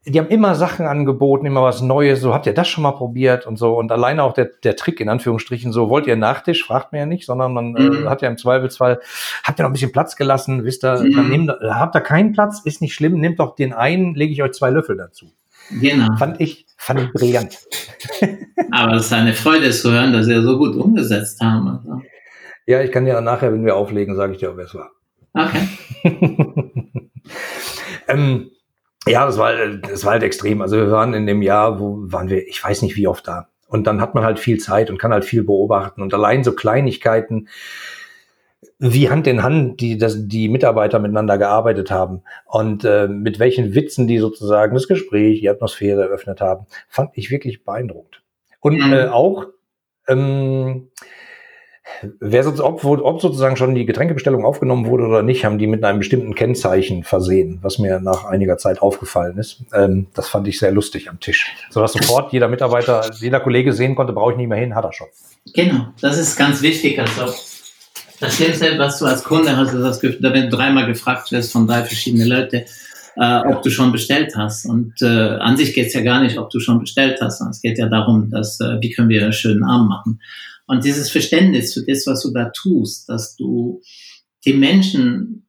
die haben immer Sachen angeboten, immer was Neues, so habt ihr das schon mal probiert und so. Und alleine auch der, der Trick in Anführungsstrichen, so wollt ihr Nachtisch, fragt man ja nicht, sondern man äh, mhm. äh, hat ja im Zweifelsfall, habt ihr noch ein bisschen Platz gelassen, wisst ihr, mhm. dann nehmt, habt ihr keinen Platz, ist nicht schlimm, nehmt doch den einen, lege ich euch zwei Löffel dazu. Genau. Fand ich, fand ich brillant. Aber es ist eine Freude zu hören, dass sie so gut umgesetzt haben. Also. Ja, ich kann ja nachher, wenn wir auflegen, sage ich dir, wer es war. Okay. ähm, ja, das war, das war halt extrem. Also wir waren in dem Jahr, wo waren wir, ich weiß nicht wie oft da. Und dann hat man halt viel Zeit und kann halt viel beobachten. Und allein so Kleinigkeiten, wie Hand in Hand die, das, die Mitarbeiter miteinander gearbeitet haben und äh, mit welchen Witzen die sozusagen das Gespräch, die Atmosphäre eröffnet haben, fand ich wirklich beeindruckend. Und mhm. äh, auch ähm, Wer sonst, ob, ob sozusagen schon die Getränkebestellung aufgenommen wurde oder nicht, haben die mit einem bestimmten Kennzeichen versehen, was mir nach einiger Zeit aufgefallen ist. Ähm, das fand ich sehr lustig am Tisch. So dass sofort jeder Mitarbeiter, jeder Kollege sehen konnte, brauche ich nicht mehr hin, hat er schon. Genau, das ist ganz wichtig. Also das Schlimmste, was du als Kunde hast, ist das Gefühl, wenn du dreimal gefragt wirst von drei verschiedenen Leuten, äh, ob du schon bestellt hast. Und äh, an sich geht es ja gar nicht, ob du schon bestellt hast, es geht ja darum, dass, äh, wie können wir einen schönen Abend machen. Und dieses Verständnis für das, was du da tust, dass du die Menschen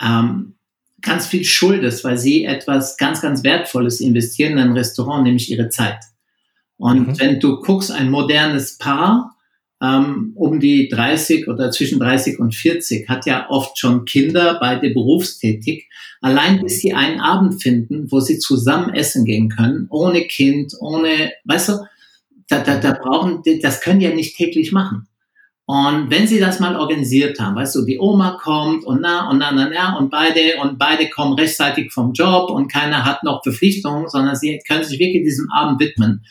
ähm, ganz viel schuldest, weil sie etwas ganz, ganz Wertvolles investieren in ein Restaurant, nämlich ihre Zeit. Und mhm. wenn du guckst, ein modernes Paar ähm, um die 30 oder zwischen 30 und 40 hat ja oft schon Kinder, beide berufstätig. Allein bis sie einen Abend finden, wo sie zusammen essen gehen können, ohne Kind, ohne, weißt du, da, da, da brauchen, das können die ja nicht täglich machen. Und wenn sie das mal organisiert haben, weißt du, die Oma kommt und na und na na na und beide und beide kommen rechtzeitig vom Job und keiner hat noch Verpflichtungen, sondern sie können sich wirklich diesem Abend widmen.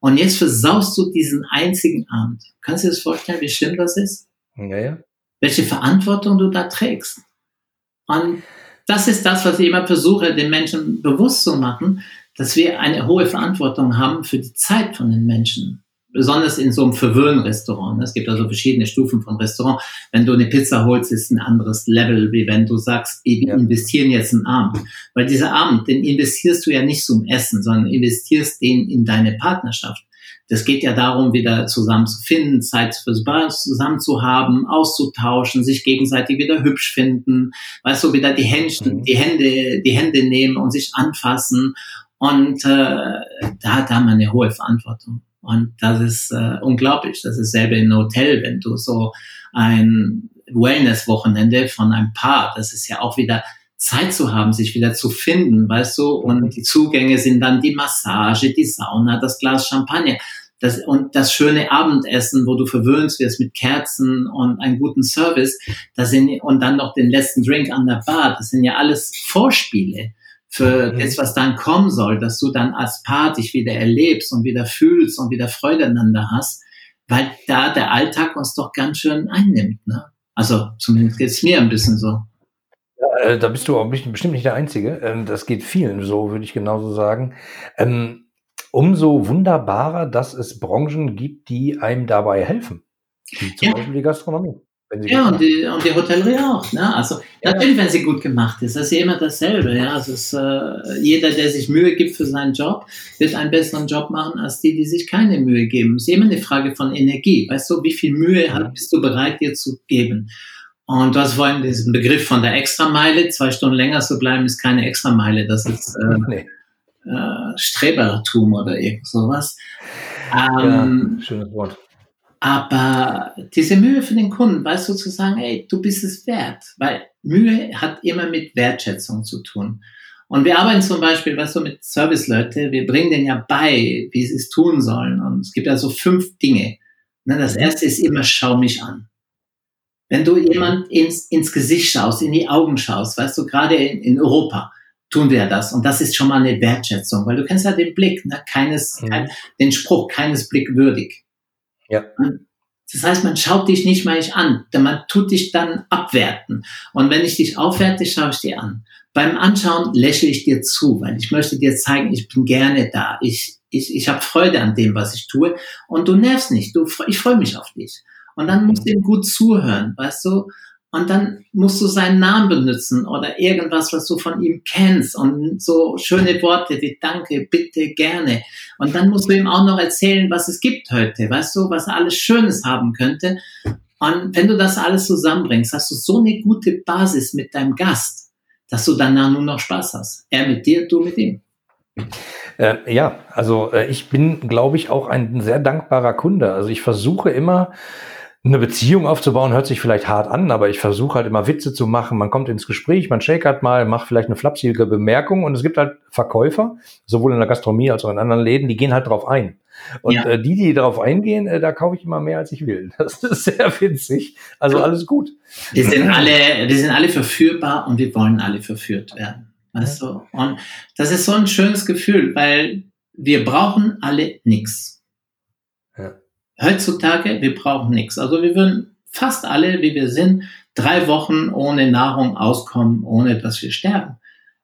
Und jetzt versaust du diesen einzigen Abend. Kannst du dir das vorstellen, wie schlimm das ist? Ja, ja. Welche Verantwortung du da trägst. Und das ist das, was ich immer versuche, den Menschen bewusst zu machen, dass wir eine hohe Verantwortung haben für die Zeit von den Menschen besonders in so einem Verwöhnrestaurant. Es gibt also verschiedene Stufen von Restaurant. Wenn du eine Pizza holst, ist ein anderes Level, wie wenn du sagst, wir ja. investieren jetzt einen Abend. Weil dieser Abend, den investierst du ja nicht zum Essen, sondern investierst den in deine Partnerschaft. Das geht ja darum, wieder zusammen zu finden, Zeit zusammen zu haben, auszutauschen, sich gegenseitig wieder hübsch finden, weißt du, wieder die Hände, mhm. die Hände, die Hände nehmen und sich anfassen. Und äh, da hat man eine hohe Verantwortung. Und das ist äh, unglaublich. Das ist selber einem Hotel, wenn du so ein Wellness-Wochenende von einem Paar, das ist ja auch wieder Zeit zu haben, sich wieder zu finden, weißt du? Und die Zugänge sind dann die Massage, die Sauna, das Glas Champagner. Das, und das schöne Abendessen, wo du verwöhnt wirst mit Kerzen und einem guten Service, das sind, und dann noch den letzten Drink an der Bar, das sind ja alles Vorspiele für mhm. das, was dann kommen soll, dass du dann als Paar dich wieder erlebst und wieder fühlst und wieder Freude aneinander hast, weil da der Alltag uns doch ganz schön einnimmt. Ne? Also zumindest geht es mir ein bisschen so. Ja, äh, da bist du auch bestimmt nicht der Einzige. Ähm, das geht vielen so, würde ich genauso sagen. Ähm, umso wunderbarer, dass es Branchen gibt, die einem dabei helfen. Wie zum ja. Beispiel die Gastronomie ja, und die, und die Hotellerie auch. Ne? Also ja. natürlich, wenn sie gut gemacht ist, das ist ja immer dasselbe. Ja? Also es, äh, jeder, der sich Mühe gibt für seinen Job, wird einen besseren Job machen als die, die sich keine Mühe geben. Es ist immer eine Frage von Energie. Weißt du, wie viel Mühe ja. bist du bereit, dir zu geben? Und du hast vorhin diesen Begriff von der Extrameile. Zwei Stunden länger zu bleiben, ist keine Extrameile. Das ist äh, nee. äh, Strebertum oder irgend sowas. Ähm, ja, schönes Wort. Aber diese Mühe für den Kunden, weißt du, zu sagen, ey, du bist es wert, weil Mühe hat immer mit Wertschätzung zu tun. Und wir arbeiten zum Beispiel, weißt du, mit Serviceleute, wir bringen denen ja bei, wie sie es tun sollen. Und es gibt ja so fünf Dinge. Ne, das erste ist immer, schau mich an. Wenn du jemand ins, ins Gesicht schaust, in die Augen schaust, weißt du, gerade in, in Europa, tun wir das. Und das ist schon mal eine Wertschätzung, weil du kennst ja den Blick, ne? keines, mhm. kein, den Spruch, keines Blick würdig. Ja. Das heißt, man schaut dich nicht mal an, man tut dich dann abwerten. Und wenn ich dich aufwerte, schaue ich dir an. Beim Anschauen lächle ich dir zu, weil ich möchte dir zeigen, ich bin gerne da. Ich, ich, ich habe Freude an dem, was ich tue. Und du nervst nicht. Du, ich freue mich auf dich. Und dann musst du ihm gut zuhören, weißt du? Und dann musst du seinen Namen benutzen oder irgendwas, was du von ihm kennst und so schöne Worte wie Danke, bitte, gerne. Und dann musst du ihm auch noch erzählen, was es gibt heute, weißt du, was er alles Schönes haben könnte. Und wenn du das alles zusammenbringst, hast du so eine gute Basis mit deinem Gast, dass du danach nur noch Spaß hast. Er mit dir, du mit ihm. Äh, ja, also äh, ich bin, glaube ich, auch ein sehr dankbarer Kunde. Also ich versuche immer, eine Beziehung aufzubauen hört sich vielleicht hart an, aber ich versuche halt immer Witze zu machen. Man kommt ins Gespräch, man shakert mal, macht vielleicht eine flapsige Bemerkung und es gibt halt Verkäufer, sowohl in der Gastronomie als auch in anderen Läden, die gehen halt drauf ein. Und ja. äh, die, die darauf eingehen, äh, da kaufe ich immer mehr, als ich will. Das ist sehr witzig. Also alles gut. Die sind alle, die sind alle verführbar und wir wollen alle verführt werden. Weißt du? Und das ist so ein schönes Gefühl, weil wir brauchen alle nichts. Heutzutage, wir brauchen nichts. Also wir würden fast alle, wie wir sind, drei Wochen ohne Nahrung auskommen, ohne dass wir sterben.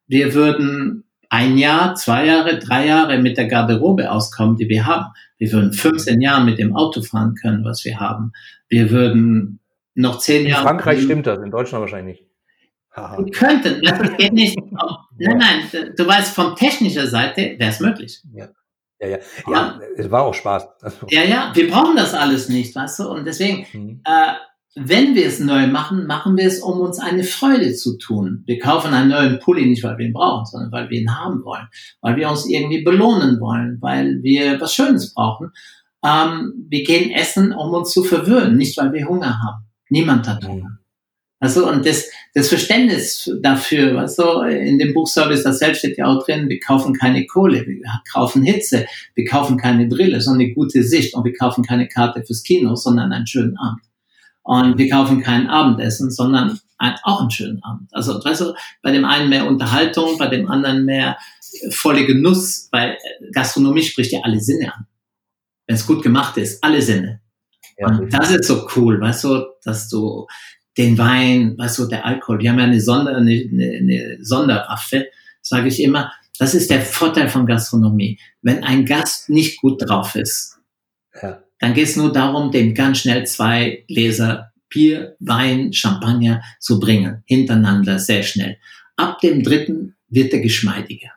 Wir würden ein Jahr, zwei Jahre, drei Jahre mit der Garderobe auskommen, die wir haben. Wir würden 15 Jahre mit dem Auto fahren können, was wir haben. Wir würden noch zehn Jahre. In Frankreich stimmt das, in Deutschland wahrscheinlich nicht. Wir könnten, das geht nicht. Nein, nein, du weißt, von technischer Seite wäre es möglich. Ja. Ja, ja, ja, es war auch Spaß. Ja, ja, wir brauchen das alles nicht, weißt du? Und deswegen, mhm. äh, wenn wir es neu machen, machen wir es, um uns eine Freude zu tun. Wir kaufen einen neuen Pulli nicht, weil wir ihn brauchen, sondern weil wir ihn haben wollen, weil wir uns irgendwie belohnen wollen, weil wir was Schönes brauchen. Ähm, wir gehen essen, um uns zu verwöhnen, nicht weil wir Hunger haben. Niemand hat mhm. Hunger. Also, und das, das Verständnis dafür, also in dem Buchservice das selbst steht ja auch drin, wir kaufen keine Kohle, wir kaufen Hitze, wir kaufen keine Brille, sondern eine gute Sicht und wir kaufen keine Karte fürs Kino, sondern einen schönen Abend. Und wir kaufen kein Abendessen, sondern ein, auch einen schönen Abend. Also, du, bei dem einen mehr Unterhaltung, bei dem anderen mehr volle Genuss, weil Gastronomie spricht ja alle Sinne an. Wenn es gut gemacht ist, alle Sinne. Ja, und das ist so cool, weißt du, dass du den Wein, weißt du, der Alkohol, wir haben ja eine, Sonder, eine, eine, Sonderwaffe, sage ich immer. Das ist der Vorteil von Gastronomie. Wenn ein Gast nicht gut drauf ist, ja. dann geht es nur darum, dem ganz schnell zwei Gläser Bier, Wein, Champagner zu bringen, hintereinander, sehr schnell. Ab dem dritten wird er geschmeidiger.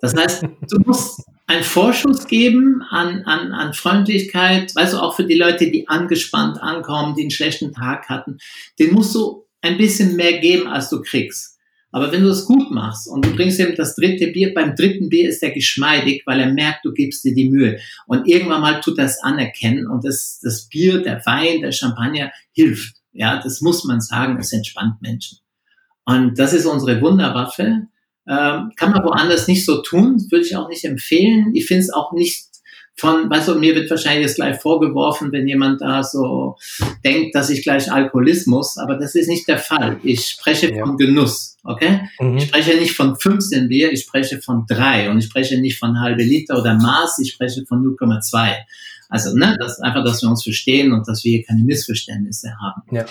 Das heißt, du musst einen Vorschuss geben an, an, an Freundlichkeit, weißt du, auch für die Leute, die angespannt ankommen, die einen schlechten Tag hatten, den musst du ein bisschen mehr geben, als du kriegst. Aber wenn du es gut machst und du bringst ihm das dritte Bier, beim dritten Bier ist er geschmeidig, weil er merkt, du gibst dir die Mühe. Und irgendwann mal tut es anerkennen und das, das Bier, der Wein, der Champagner hilft. Ja, das muss man sagen, es entspannt Menschen. Und das ist unsere Wunderwaffe. Ähm, kann man woanders nicht so tun, würde ich auch nicht empfehlen. Ich finde es auch nicht von, weißt du, mir wird wahrscheinlich jetzt gleich vorgeworfen, wenn jemand da so denkt, dass ich gleich Alkoholismus, aber das ist nicht der Fall. Ich spreche ja. von Genuss, okay? Mhm. Ich spreche nicht von 15 Bier, ich spreche von drei und ich spreche nicht von halbe Liter oder Maß, ich spreche von 0,2. Also, ne, das ist einfach, dass wir uns verstehen und dass wir hier keine Missverständnisse haben. Ja.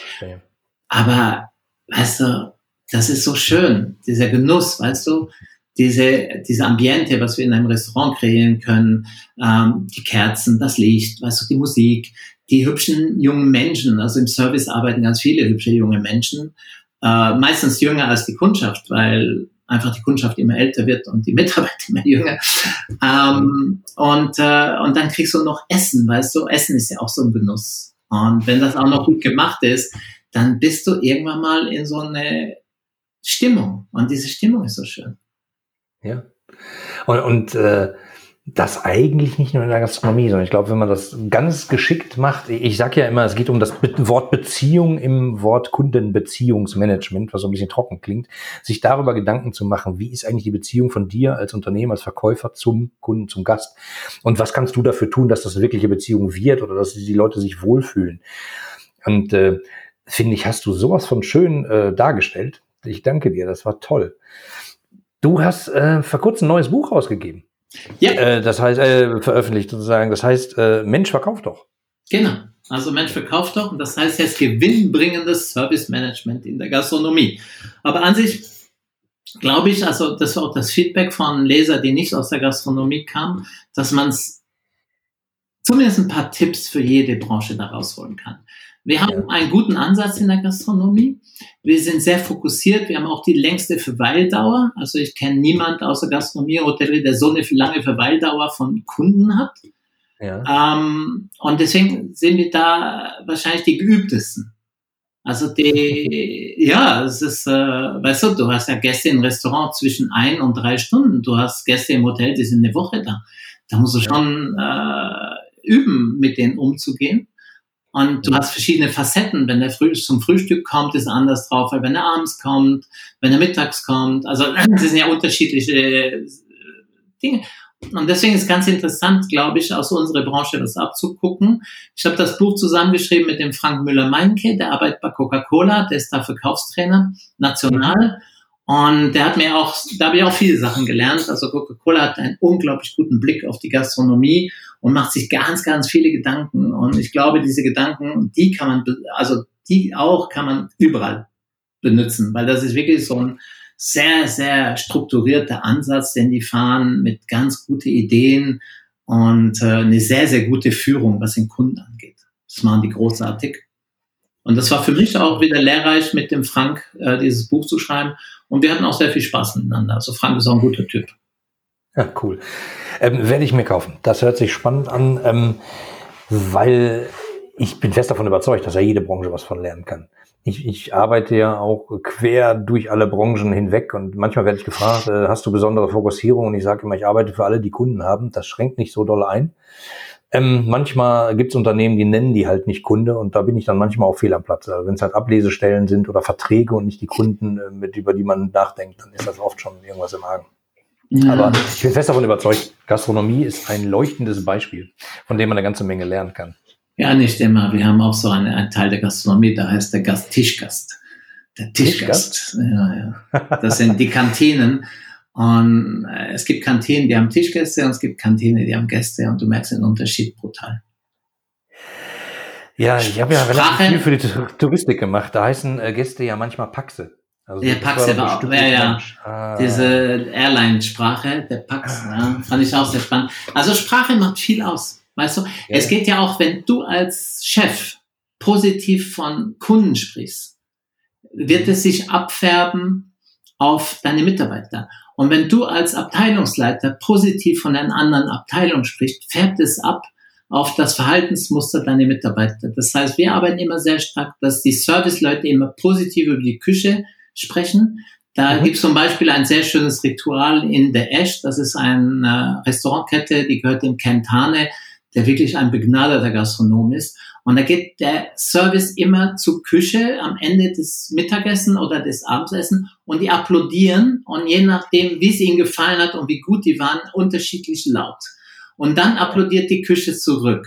Aber, weißt du, das ist so schön, dieser Genuss, weißt du, diese, diese Ambiente, was wir in einem Restaurant kreieren können, ähm, die Kerzen, das Licht, weißt du, die Musik, die hübschen jungen Menschen, also im Service arbeiten ganz viele hübsche junge Menschen, äh, meistens jünger als die Kundschaft, weil einfach die Kundschaft immer älter wird und die Mitarbeiter immer jünger. Ähm, und, äh, und dann kriegst du noch Essen, weißt du, Essen ist ja auch so ein Genuss. Und wenn das auch noch gut gemacht ist, dann bist du irgendwann mal in so eine Stimmung. Und diese Stimmung ist so schön. Ja. Und, und äh, das eigentlich nicht nur in der Gastronomie, sondern ich glaube, wenn man das ganz geschickt macht, ich sage ja immer, es geht um das Wort Beziehung im Wort Kundenbeziehungsmanagement, was so ein bisschen trocken klingt, sich darüber Gedanken zu machen, wie ist eigentlich die Beziehung von dir als Unternehmen, als Verkäufer zum Kunden, zum Gast und was kannst du dafür tun, dass das eine wirkliche Beziehung wird oder dass die Leute sich wohlfühlen. Und äh, finde ich, hast du sowas von schön äh, dargestellt. Ich danke dir, das war toll. Du hast äh, vor kurzem ein neues Buch rausgegeben. Ja. Äh, das heißt, äh, veröffentlicht sozusagen. Das heißt, äh, Mensch verkauft doch. Genau. Also Mensch verkauft doch. Und das heißt jetzt gewinnbringendes Service Management in der Gastronomie. Aber an sich glaube ich, also das war auch das Feedback von Leser, die nicht aus der Gastronomie kamen, dass man zumindest ein paar Tipps für jede Branche da rausholen kann. Wir haben einen guten Ansatz in der Gastronomie. Wir sind sehr fokussiert. Wir haben auch die längste Verweildauer. Also ich kenne niemand außer Gastronomie, Hotellerie, der so eine lange Verweildauer von Kunden hat. Ja. Ähm, und deswegen sind wir da wahrscheinlich die geübtesten. Also die, ja, es ist, äh, weißt du, du hast ja Gäste im Restaurant zwischen ein und drei Stunden. Du hast Gäste im Hotel, die sind eine Woche da. Da musst du schon äh, üben, mit denen umzugehen. Und du hast verschiedene Facetten. Wenn der früh zum Frühstück kommt, ist er anders drauf, weil wenn er abends kommt, wenn er mittags kommt. Also das sind ja unterschiedliche äh, Dinge. Und deswegen ist ganz interessant, glaube ich, aus unserer Branche das abzugucken. Ich habe das Buch zusammengeschrieben mit dem Frank Müller-Meinke, der arbeitet bei Coca-Cola, der ist da Verkaufstrainer, national. Und der hat mir auch, da habe ich auch viele Sachen gelernt. Also Coca-Cola hat einen unglaublich guten Blick auf die Gastronomie und macht sich ganz, ganz viele Gedanken. Und ich glaube, diese Gedanken, die kann man, also die auch kann man überall benutzen, weil das ist wirklich so ein sehr, sehr strukturierter Ansatz, den die fahren mit ganz gute Ideen und äh, eine sehr, sehr gute Führung, was den Kunden angeht. Das machen die großartig. Und das war für mich auch wieder lehrreich, mit dem Frank äh, dieses Buch zu schreiben. Und wir hatten auch sehr viel Spaß miteinander. Also Frank ist auch ein guter Typ. Ja, cool. Ähm, werde ich mir kaufen. Das hört sich spannend an, ähm, weil ich bin fest davon überzeugt, dass ja jede Branche was von lernen kann. Ich, ich arbeite ja auch quer durch alle Branchen hinweg und manchmal werde ich gefragt, äh, hast du besondere Fokussierung? Und ich sage immer, ich arbeite für alle, die Kunden haben. Das schränkt nicht so doll ein. Ähm, manchmal gibt es Unternehmen, die nennen die halt nicht Kunde und da bin ich dann manchmal auch fehl am Platz. Also wenn es halt Ablesestellen sind oder Verträge und nicht die Kunden, äh, mit, über die man nachdenkt, dann ist das oft schon irgendwas im Argen. Ja. Aber ich bin fest davon überzeugt, Gastronomie ist ein leuchtendes Beispiel, von dem man eine ganze Menge lernen kann. Ja, nicht immer. Wir haben auch so einen, einen Teil der Gastronomie, da heißt der Gast Tischgast. Der Tischgast. Tischgast? Ja, ja. Das sind die Kantinen. Und äh, es gibt Kantinen, die haben Tischgäste und es gibt Kantinen, die haben Gäste und du merkst den Unterschied brutal. Ja, ich habe ja relativ viel für die Touristik gemacht. Da heißen äh, Gäste ja manchmal Paxe. Also der Paxe war auch, ja, ja. Ah. Diese Airline-Sprache, der Pax, ah. ja, fand ich auch sehr spannend. Also Sprache macht viel aus. Weißt du, ja. es geht ja auch, wenn du als Chef positiv von Kunden sprichst, wird es sich abfärben auf deine Mitarbeiter. Und wenn du als Abteilungsleiter positiv von einer anderen Abteilung sprichst, färbt es ab auf das Verhaltensmuster deiner Mitarbeiter. Das heißt, wir arbeiten immer sehr stark, dass die Serviceleute immer positiv über die Küche sprechen. Da mhm. gibt es zum Beispiel ein sehr schönes Ritual in der Ash. Das ist eine Restaurantkette, die gehört dem Kentane, der wirklich ein begnadeter Gastronom ist. Und da geht der Service immer zur Küche am Ende des Mittagessen oder des Abendessen und die applaudieren und je nachdem, wie es ihnen gefallen hat und wie gut die waren, unterschiedlich laut. Und dann applaudiert die Küche zurück.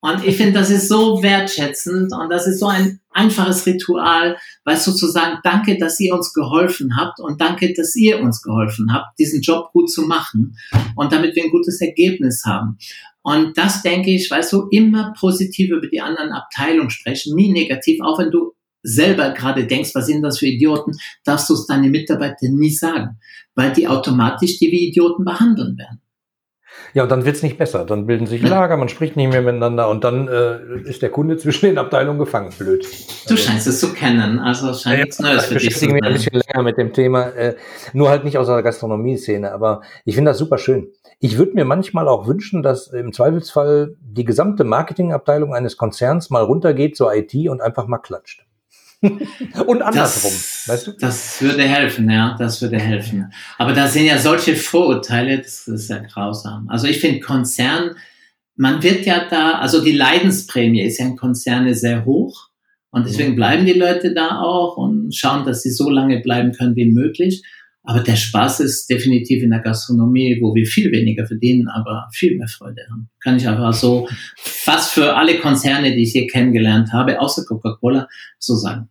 Und ich finde, das ist so wertschätzend und das ist so ein einfaches Ritual, weil sozusagen danke, dass ihr uns geholfen habt und danke, dass ihr uns geholfen habt, diesen Job gut zu machen und damit wir ein gutes Ergebnis haben. Und das denke ich, weißt du, immer positiv über die anderen Abteilungen sprechen, nie negativ, auch wenn du selber gerade denkst, was sind das für Idioten, darfst du es deine Mitarbeiter nie sagen, weil die automatisch die wie Idioten behandeln werden. Ja, und dann wird's nicht besser. Dann bilden sich Lager, man spricht nicht mehr miteinander und dann äh, ist der Kunde zwischen den Abteilungen gefangen. Blöd. Du scheinst es zu kennen, also scheint ja, nichts Neues für dich zu sein. Ich mich ein bisschen länger mit dem Thema, äh, nur halt nicht aus der Gastronomie-Szene, aber ich finde das super schön. Ich würde mir manchmal auch wünschen, dass im Zweifelsfall die gesamte Marketingabteilung eines Konzerns mal runtergeht zur IT und einfach mal klatscht. und andersrum, das, weißt du? Das würde helfen, ja, das würde helfen. Aber da sind ja solche Vorurteile, das ist ja grausam. Also ich finde Konzern, man wird ja da, also die Leidensprämie ist ja in Konzerne sehr hoch und deswegen mhm. bleiben die Leute da auch und schauen, dass sie so lange bleiben können wie möglich. Aber der Spaß ist definitiv in der Gastronomie, wo wir viel weniger verdienen, aber viel mehr Freude haben. Kann ich einfach so fast für alle Konzerne, die ich hier kennengelernt habe, außer Coca-Cola, so sagen.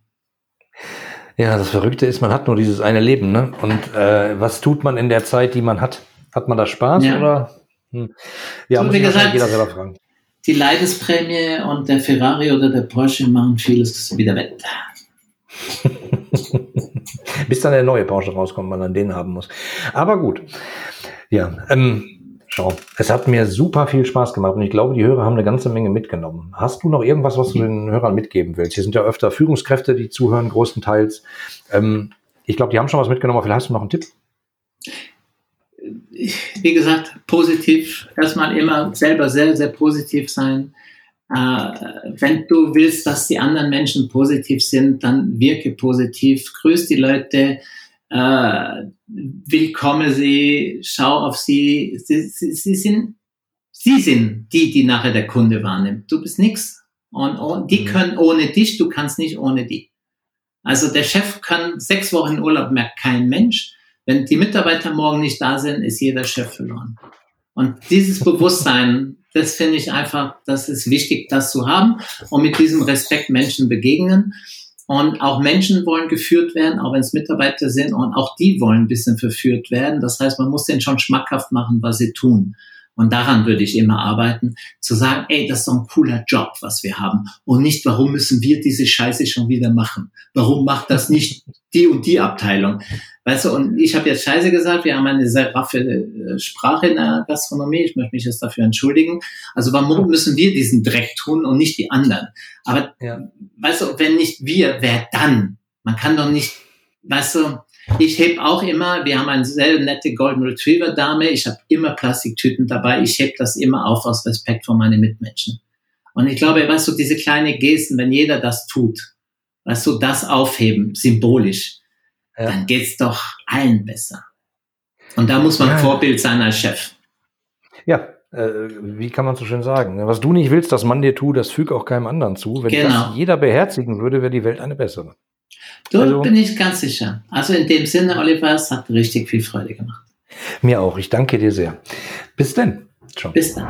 Ja, das Verrückte ist, man hat nur dieses eine Leben, ne? Und äh, was tut man in der Zeit, die man hat? Hat man da Spaß ja. oder? Hm. Ja, so, muss wie gesagt, jeder selber fragen. Die Leidesprämie und der Ferrari oder der Porsche machen vieles wieder wett. Bis dann der neue Porsche rauskommt, man dann den haben muss. Aber gut. Ja, ähm, schau. Es hat mir super viel Spaß gemacht und ich glaube, die Hörer haben eine ganze Menge mitgenommen. Hast du noch irgendwas, was du den Hörern mitgeben willst? Hier sind ja öfter Führungskräfte, die zuhören, größtenteils. Ähm, ich glaube, die haben schon was mitgenommen, aber vielleicht hast du noch einen Tipp? Wie gesagt, positiv. Erstmal immer selber sehr, sehr positiv sein wenn du willst, dass die anderen Menschen positiv sind, dann wirke positiv, grüß die Leute, äh, willkomme sie, schau auf sie. Sie, sie, sie, sind, sie sind die, die nachher der Kunde wahrnimmt. Du bist nix. Und, und die mhm. können ohne dich, du kannst nicht ohne die. Also der Chef kann sechs Wochen Urlaub, merkt kein Mensch. Wenn die Mitarbeiter morgen nicht da sind, ist jeder Chef verloren. Und dieses Bewusstsein das finde ich einfach, das ist wichtig, das zu haben und mit diesem Respekt Menschen begegnen. Und auch Menschen wollen geführt werden, auch wenn es Mitarbeiter sind und auch die wollen ein bisschen verführt werden. Das heißt, man muss denen schon schmackhaft machen, was sie tun. Und daran würde ich immer arbeiten, zu sagen, ey, das ist doch ein cooler Job, was wir haben. Und nicht, warum müssen wir diese Scheiße schon wieder machen? Warum macht das nicht die und die Abteilung? Weißt du, und ich habe jetzt Scheiße gesagt, wir haben eine sehr raffe äh, Sprache in der Gastronomie, ich möchte mich jetzt dafür entschuldigen. Also warum müssen wir diesen Dreck tun und nicht die anderen? Aber ja. weißt du, wenn nicht wir, wer dann? Man kann doch nicht, weißt du, ich heb auch immer, wir haben eine sehr nette Golden Retriever Dame, ich habe immer Plastiktüten dabei, ich heb das immer auf aus Respekt vor meinen Mitmenschen. Und ich glaube, weißt du, diese kleine Gesten, wenn jeder das tut, weißt du, das aufheben, symbolisch, ja. dann geht's doch allen besser. Und da muss man ja. Vorbild sein als Chef. Ja, äh, wie kann man so schön sagen? Was du nicht willst, dass man dir tut, das fügt auch keinem anderen zu. Wenn genau. das jeder beherzigen würde, wäre die Welt eine bessere. Du also, bin ich ganz sicher. Also in dem Sinne, Oliver, es hat richtig viel Freude gemacht. Mir auch. Ich danke dir sehr. Bis denn. Ciao. Bis dann.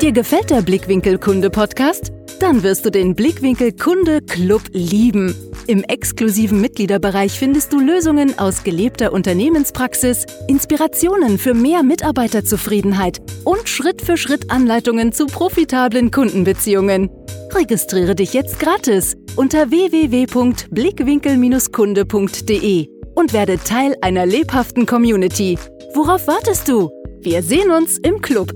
Dir gefällt der Blickwinkel Kunde Podcast? Dann wirst du den Blickwinkel Kunde Club lieben. Im exklusiven Mitgliederbereich findest du Lösungen aus gelebter Unternehmenspraxis, Inspirationen für mehr Mitarbeiterzufriedenheit und Schritt für Schritt Anleitungen zu profitablen Kundenbeziehungen. Registriere dich jetzt gratis unter www.blickwinkel-kunde.de und werde Teil einer lebhaften Community. Worauf wartest du? Wir sehen uns im Club.